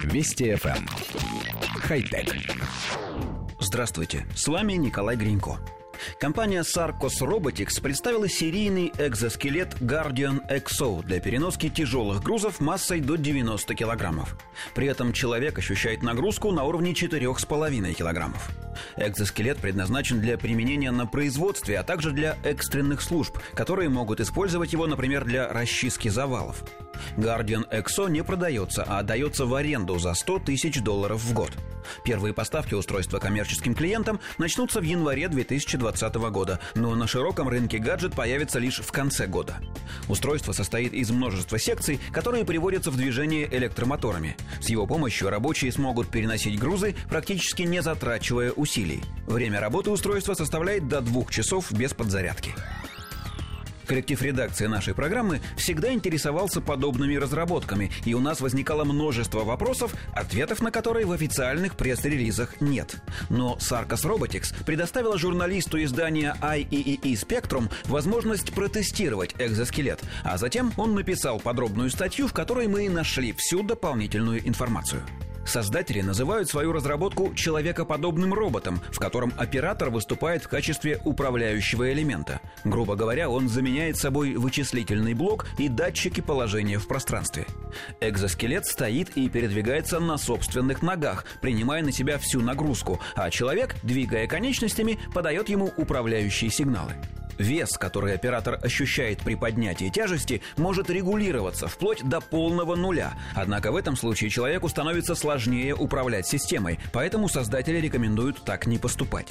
Вести FM. Эм. Хай-тек. Здравствуйте, с вами Николай Гринько. Компания Sarcos Robotics представила серийный экзоскелет Guardian XO для переноски тяжелых грузов массой до 90 килограммов. При этом человек ощущает нагрузку на уровне 4,5 килограммов. Экзоскелет предназначен для применения на производстве, а также для экстренных служб, которые могут использовать его, например, для расчистки завалов. Guardian Exo не продается, а отдается в аренду за 100 тысяч долларов в год. Первые поставки устройства коммерческим клиентам начнутся в январе 2020 года, но на широком рынке гаджет появится лишь в конце года. Устройство состоит из множества секций, которые приводятся в движение электромоторами. С его помощью рабочие смогут переносить грузы, практически не затрачивая усилий. Время работы устройства составляет до двух часов без подзарядки. Коллектив редакции нашей программы всегда интересовался подобными разработками, и у нас возникало множество вопросов, ответов на которые в официальных пресс-релизах нет. Но Sarcos Robotics предоставила журналисту издания IEEE Spectrum возможность протестировать экзоскелет, а затем он написал подробную статью, в которой мы нашли всю дополнительную информацию. Создатели называют свою разработку человекоподобным роботом, в котором оператор выступает в качестве управляющего элемента. Грубо говоря, он заменяет собой вычислительный блок и датчики положения в пространстве. Экзоскелет стоит и передвигается на собственных ногах, принимая на себя всю нагрузку, а человек, двигая конечностями, подает ему управляющие сигналы. Вес, который оператор ощущает при поднятии тяжести, может регулироваться вплоть до полного нуля. Однако в этом случае человеку становится сложнее управлять системой, поэтому создатели рекомендуют так не поступать.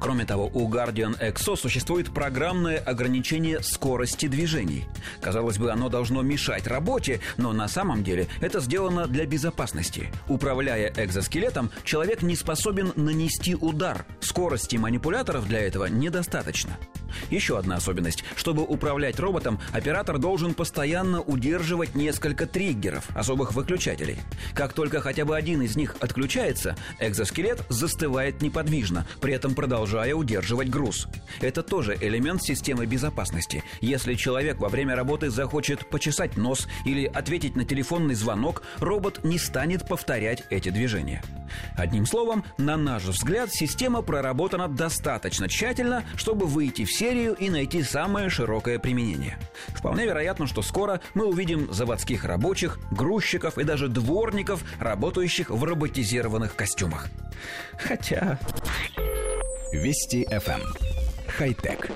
Кроме того, у Guardian Exo существует программное ограничение скорости движений. Казалось бы, оно должно мешать работе, но на самом деле это сделано для безопасности. Управляя экзоскелетом, человек не способен нанести удар. Скорости манипуляторов для этого недостаточно. Еще одна особенность. Чтобы управлять роботом, оператор должен постоянно удерживать несколько триггеров, особых выключателей. Как только хотя бы один из них отключается, экзоскелет застывает неподвижно, при этом продолжая удерживать груз. Это тоже элемент системы безопасности. Если человек во время работы захочет почесать нос или ответить на телефонный звонок, робот не станет повторять эти движения. Одним словом, на наш взгляд, система проработана достаточно тщательно, чтобы выйти в серию и найти самое широкое применение. Вполне вероятно, что скоро мы увидим заводских рабочих, грузчиков и даже дворников, работающих в роботизированных костюмах. Хотя... Вести FM. Эм. Хай-тек.